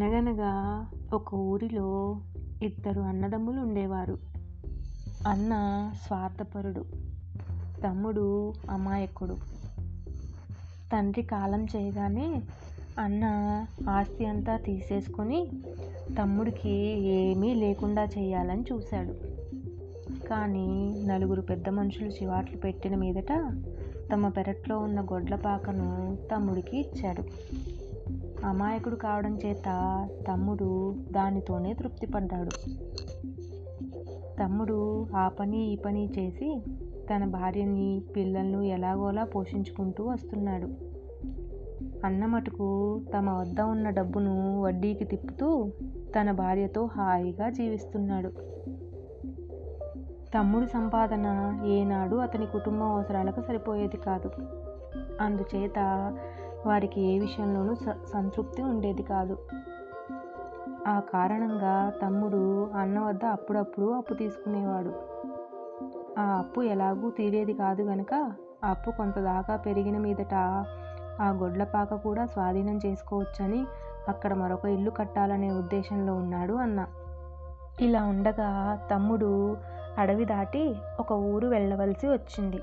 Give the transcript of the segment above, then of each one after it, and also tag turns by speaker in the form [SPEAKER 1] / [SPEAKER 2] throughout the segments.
[SPEAKER 1] అనగనగా ఒక ఊరిలో ఇద్దరు అన్నదమ్ములు ఉండేవారు. అన్న స్వార్థపరుడు, తమ్ముడు అమాయకుడు. తండ్రి కాలం చేయగానే అన్న ఆస్తి అంతా తీసేసుకొని తమ్ముడికి ఏమీ లేకుండా చేయాలని చూశాడు. కానీ నలుగురు పెద్ద మనుషులు చివాట్లు పెట్టిన మీదట తమ పెరట్లో ఉన్న గొడ్లపాకను తమ్ముడికి ఇచ్చాడు. అమాయకుడు కావడం చేత తమ్ముడు దానితోనే తృప్తిపడ్డాడు. తమ్ముడు ఆ పని ఈ పని చేసి తన భార్యని, పిల్లలను ఎలాగోలా పోషించుకుంటూ వస్తున్నాడు. అన్న మటుకు తమ వద్ద ఉన్న డబ్బును వడ్డీకి తిప్పుతూ తన భార్యతో హాయిగా జీవిస్తున్నాడు. తమ్ముడు సంపాదన ఏనాడు అతని కుటుంబం అవసరాలకు సరిపోయేది కాదు. అందుచేత వారికి ఏ విషయంలోనూ సంతృప్తి ఉండేది కాదు. ఆ కారణంగా తమ్ముడు అన్న వద్ద అప్పుడప్పుడు అప్పు తీసుకునేవాడు. ఆ అప్పు ఎలాగూ తీరేది కాదు గనక అప్పు కొంతదాకా పెరిగిన మీదట ఆ గొడ్లపాక కూడా స్వాధీనం చేసుకోవచ్చని అక్కడ మరొక ఇల్లు కట్టాలనే ఉద్దేశంలో ఉన్నాడు అన్న. ఇలా ఉండగా తమ్ముడు అడవి దాటి ఒక ఊరు వెళ్ళవలసి వచ్చింది.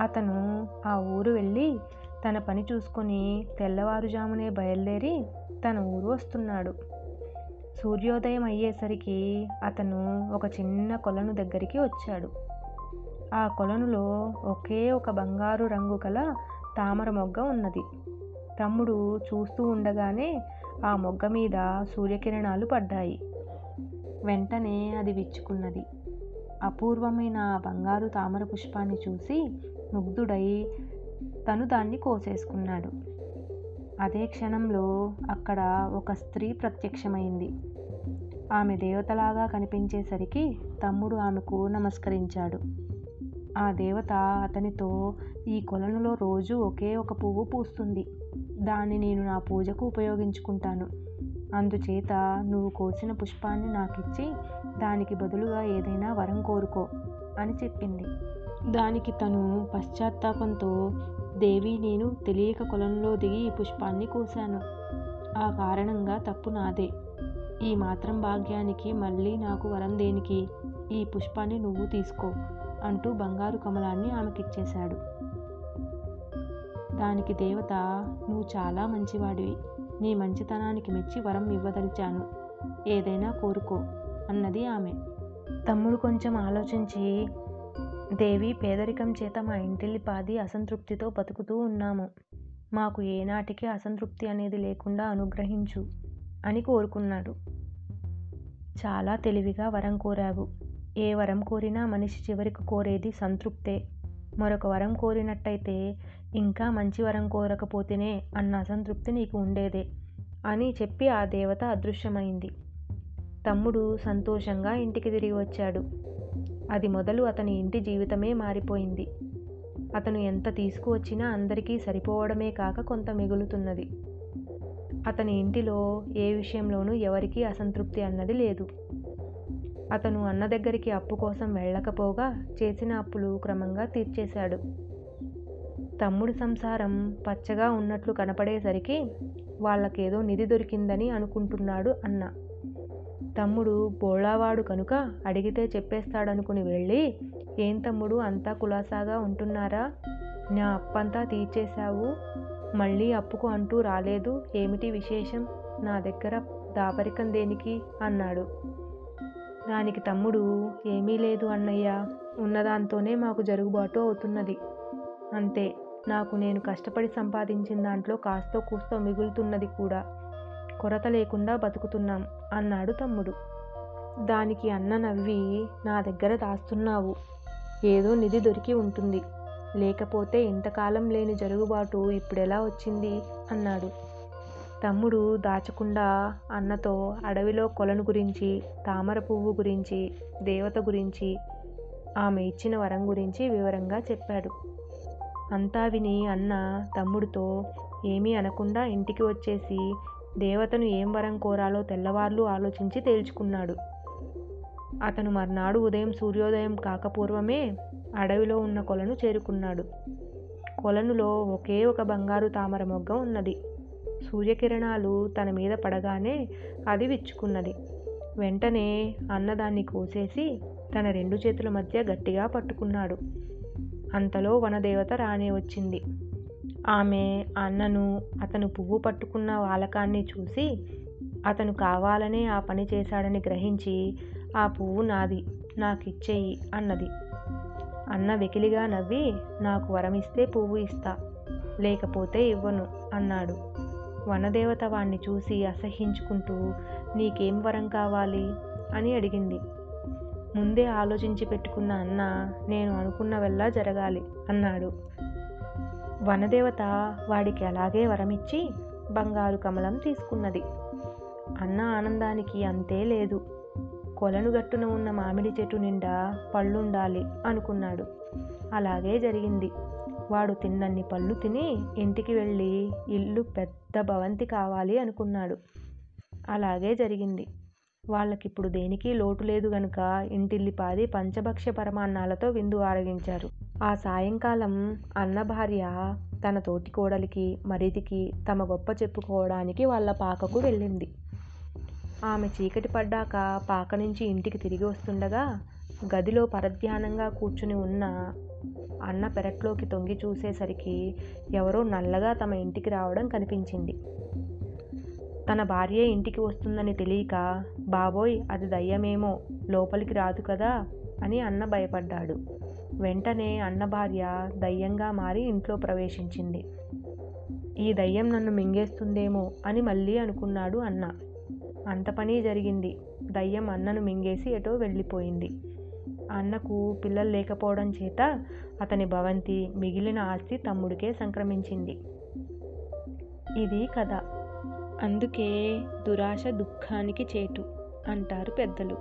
[SPEAKER 1] అతను ఆ ఊరు వెళ్ళి తన పని చూసుకుని తెల్లవారుజామునే బయలుదేరి తన ఊరు వస్తున్నాడు. సూర్యోదయం అయ్యేసరికి అతను ఒక చిన్న కొలను దగ్గరికి వచ్చాడు. ఆ కొలనులో ఒకే ఒక బంగారు రంగు గల తామర మొగ్గ ఉన్నది. తమ్ముడు చూస్తూ ఉండగానే ఆ మొగ్గ మీద సూర్యకిరణాలు పడ్డాయి. వెంటనే అది విచ్చుకున్నది. అపూర్వమైన ఆ బంగారు తామర పుష్పాన్ని చూసి ముగ్ధుడై తను దాన్ని కోసేసుకున్నాడు. అదే క్షణంలో అక్కడ ఒక స్త్రీ ప్రత్యక్షమైంది. ఆమె దేవతలాగా కనిపించేసరికి తమ్ముడు ఆమెకు నమస్కరించాడు. ఆ దేవత అతనితో ఈ కొలనులో రోజు ఒకే ఒక పువ్వు పూస్తుంది. దాన్ని నేను నా పూజకు ఉపయోగించుకుంటాను. అందుచేత నువ్వు కోసిన పుష్పాన్ని నాకిచ్చి దానికి బదులుగా ఏదైనా వరం కోరుకో అని చెప్పింది. దానికి తను పశ్చాత్తాపంతో దేవి నేను తెలియక కులంలో దిగి ఈ పుష్పాన్ని కోశాను. ఆ కారణంగా తప్పు నాదే. ఈ మాత్రం భాగ్యానికి మళ్ళీ నాకు వరం దేనికి? ఈ పుష్పాన్ని నువ్వు తీసుకో అంటూ బంగారు కమలాన్ని ఆమెకిచ్చేశాడు. దానికి దేవత నువ్వు చాలా మంచివాడివి. నీ మంచితనానికి మెచ్చి వరం ఇవ్వదలిచాను. ఏదైనా కోరుకో అన్నది ఆమె. తమ్ముడు కొంచెం ఆలోచించి దేవి పేదరికం చేత మా ఇంటిల్లిపాదీ అసంతృప్తితో బతుకుతూ ఉన్నాము. మాకు ఏనాటికీ అసంతృప్తి అనేది లేకుండా అనుగ్రహించు అని కోరుకున్నాడు. చాలా తెలివిగా వరం కోరావు. ఏ వరం కోరినా మనిషి చివరికి కోరేది సంతృప్తే. మరొక వరం కోరినట్టయితే ఇంకా మంచి వరం కోరకపోతేనే అన్న అసంతృప్తి నీకు ఉండేదే అని చెప్పి ఆ దేవత అదృశ్యమైంది. తమ్ముడు సంతోషంగా ఇంటికి తిరిగి వచ్చాడు. అది మొదలు అతని ఇంటి జీవితమే మారిపోయింది. అతను ఎంత తీసుకువచ్చినా అందరికీ సరిపోవడమే కాక కొంత మిగులుతున్నది. అతని ఇంటిలో ఏ విషయంలోనూ ఎవరికీ అసంతృప్తి అన్నది లేదు. అతను అన్న దగ్గరికి అప్పు కోసం వెళ్ళకపోగా చేసిన అప్పులు క్రమంగా తీర్చేశాడు. తమ్ముడి సంసారం పచ్చగా ఉన్నట్లు కనపడేసరికి వాళ్ళకేదో నిధి దొరికిందని అనుకుంటున్నాడు అన్న. తమ్ముడు బోళావాడు కనుక అడిగితే చెప్పేస్తాడనుకుని వెళ్ళి ఏం తమ్ముడు అంతా కులాసాగా ఉంటున్నారా? నా అప్పంతా తీర్చేశావు. మళ్ళీ అప్పుకు అంటూ రాలేదు ఏమిటి విశేషం? నా దగ్గర దాపరికం దేనికి? అన్నాడు. దానికి తమ్ముడు ఏమీ లేదు అన్నయ్యా. ఉన్నదాంతోనే మాకు జరుగుబాటు అవుతున్నది. అంతే నాకు నేను కష్టపడి సంపాదించిన దాంట్లో కాస్తో కూస్తో మిగులుతున్నది కూడా. కొరత లేకుండా బతుకుతున్నాం అన్నాడు తమ్ముడు. దానికి అన్న నవ్వి నా దగ్గర దాస్తున్నావు. ఏదో నిధి దొరికి ఉంటుంది. లేకపోతే ఇంతకాలం లేని జరుగుబాటు ఇప్పుడెలా వచ్చింది? అన్నాడు. తమ్ముడు దాచకుండా అన్నతో అడవిలో కొలను గురించి, తామర పువ్వు గురించి, దేవత గురించి, ఆమె ఇచ్చిన వరం గురించి వివరంగా చెప్పాడు. అంతా విని అన్న తమ్ముడితో ఏమీ అనకుండా ఇంటికి వచ్చేసి దేవతను ఏం వరం కోరాలో తెల్లవార్లు ఆలోచించి తేల్చుకున్నాడు. అతను మర్నాడు ఉదయం సూర్యోదయం కాకపూర్వమే అడవిలో ఉన్న కొలను చేరుకున్నాడు. కొలనులో ఒకే ఒక బంగారు తామర మొగ్గ ఉన్నది. సూర్యకిరణాలు తన మీద పడగానే అది విచ్చుకున్నది వెంటనే అన్నదాన్ని కోసేసి తన రెండు చేతుల మధ్య గట్టిగా పట్టుకున్నాడు అంతలో వనదేవత రానే వచ్చింది ఆమె అన్నను అతను పువ్వు పట్టుకున్న వాలకాన్ని చూసి అతను కావాలనే ఆ పని చేశాడని గ్రహించి ఆ పువ్వు నాది నాకు ఇచ్చేయి అన్నది. అన్న వెకిలిగా నవ్వి నాకు వరమిస్తే పువ్వు ఇస్తా లేకపోతే ఇవ్వను అన్నాడు. వనదేవత వాణ్ణి చూసి అసహించుకుంటూ నీకేం వరం కావాలి? అని అడిగింది. ముందే ఆలోచించి పెట్టుకున్న అన్న నేను అనుకున్నవెల్లా జరగాలి అన్నాడు. వనదేవత వాడికి అలాగే వరమిచ్చి బంగారు కమలం తీసుకున్నది. అన్న ఆనందానికి అంతే లేదు. కొలను గట్టున ఉన్న మామిడి చెట్టు నిండా పళ్ళుండాలి అనుకున్నాడు. అలాగే జరిగింది. వాడు తిన్నన్ని పళ్ళు తిని ఇంటికి వెళ్ళి ఇల్లు పెద్ద భవంతి కావాలి అనుకున్నాడు. అలాగే జరిగింది. వాళ్ళకిప్పుడు దేనికి లోటు లేదు గనుక ఇంటిల్లిపాది పంచభక్ష్య పరమాన్నాలతో విందు ఆరగించారు. ఆ సాయంకాలం అన్న భార్య తన తోటి కోడలికి మరిదికి తమ గొప్ప చెప్పుకోవడానికి వాళ్ళ పాకకు వెళ్ళింది. ఆమె చీకటి పడ్డాక పాక నుంచి ఇంటికి తిరిగి వస్తుండగా గదిలో పరధ్యానంగా కూర్చుని ఉన్న అన్న పెరట్లోకి తొంగి చూసేసరికి ఎవరో నల్లగా తమ ఇంటికి రావడం కనిపించింది. తన భార్య ఇంటికి వస్తుందని తెలియక బాబోయ్ అది దయ్యమేమో లోపలికి రాదు కదా అని అన్న భయపడ్డాడు. వెంటనే అన్న భార్య దయ్యంగా మారి ఇంట్లో ప్రవేశించింది. ఈ దయ్యం నన్ను మింగేస్తుందేమో అని మళ్ళీ అనుకున్నాడు అన్న. అంత పని జరిగింది. దయ్యం అన్నను మింగేసి ఎటో వెళ్ళిపోయింది. అన్నకు పిల్లలు లేకపోవడం చేత అతని భవంతి మిగిలిన ఆస్తి తమ్ముడికే సంక్రమించింది. ఇది కథ. అందుకే దురాశ దుఃఖానికి చేటు అంటారు పెద్దలు.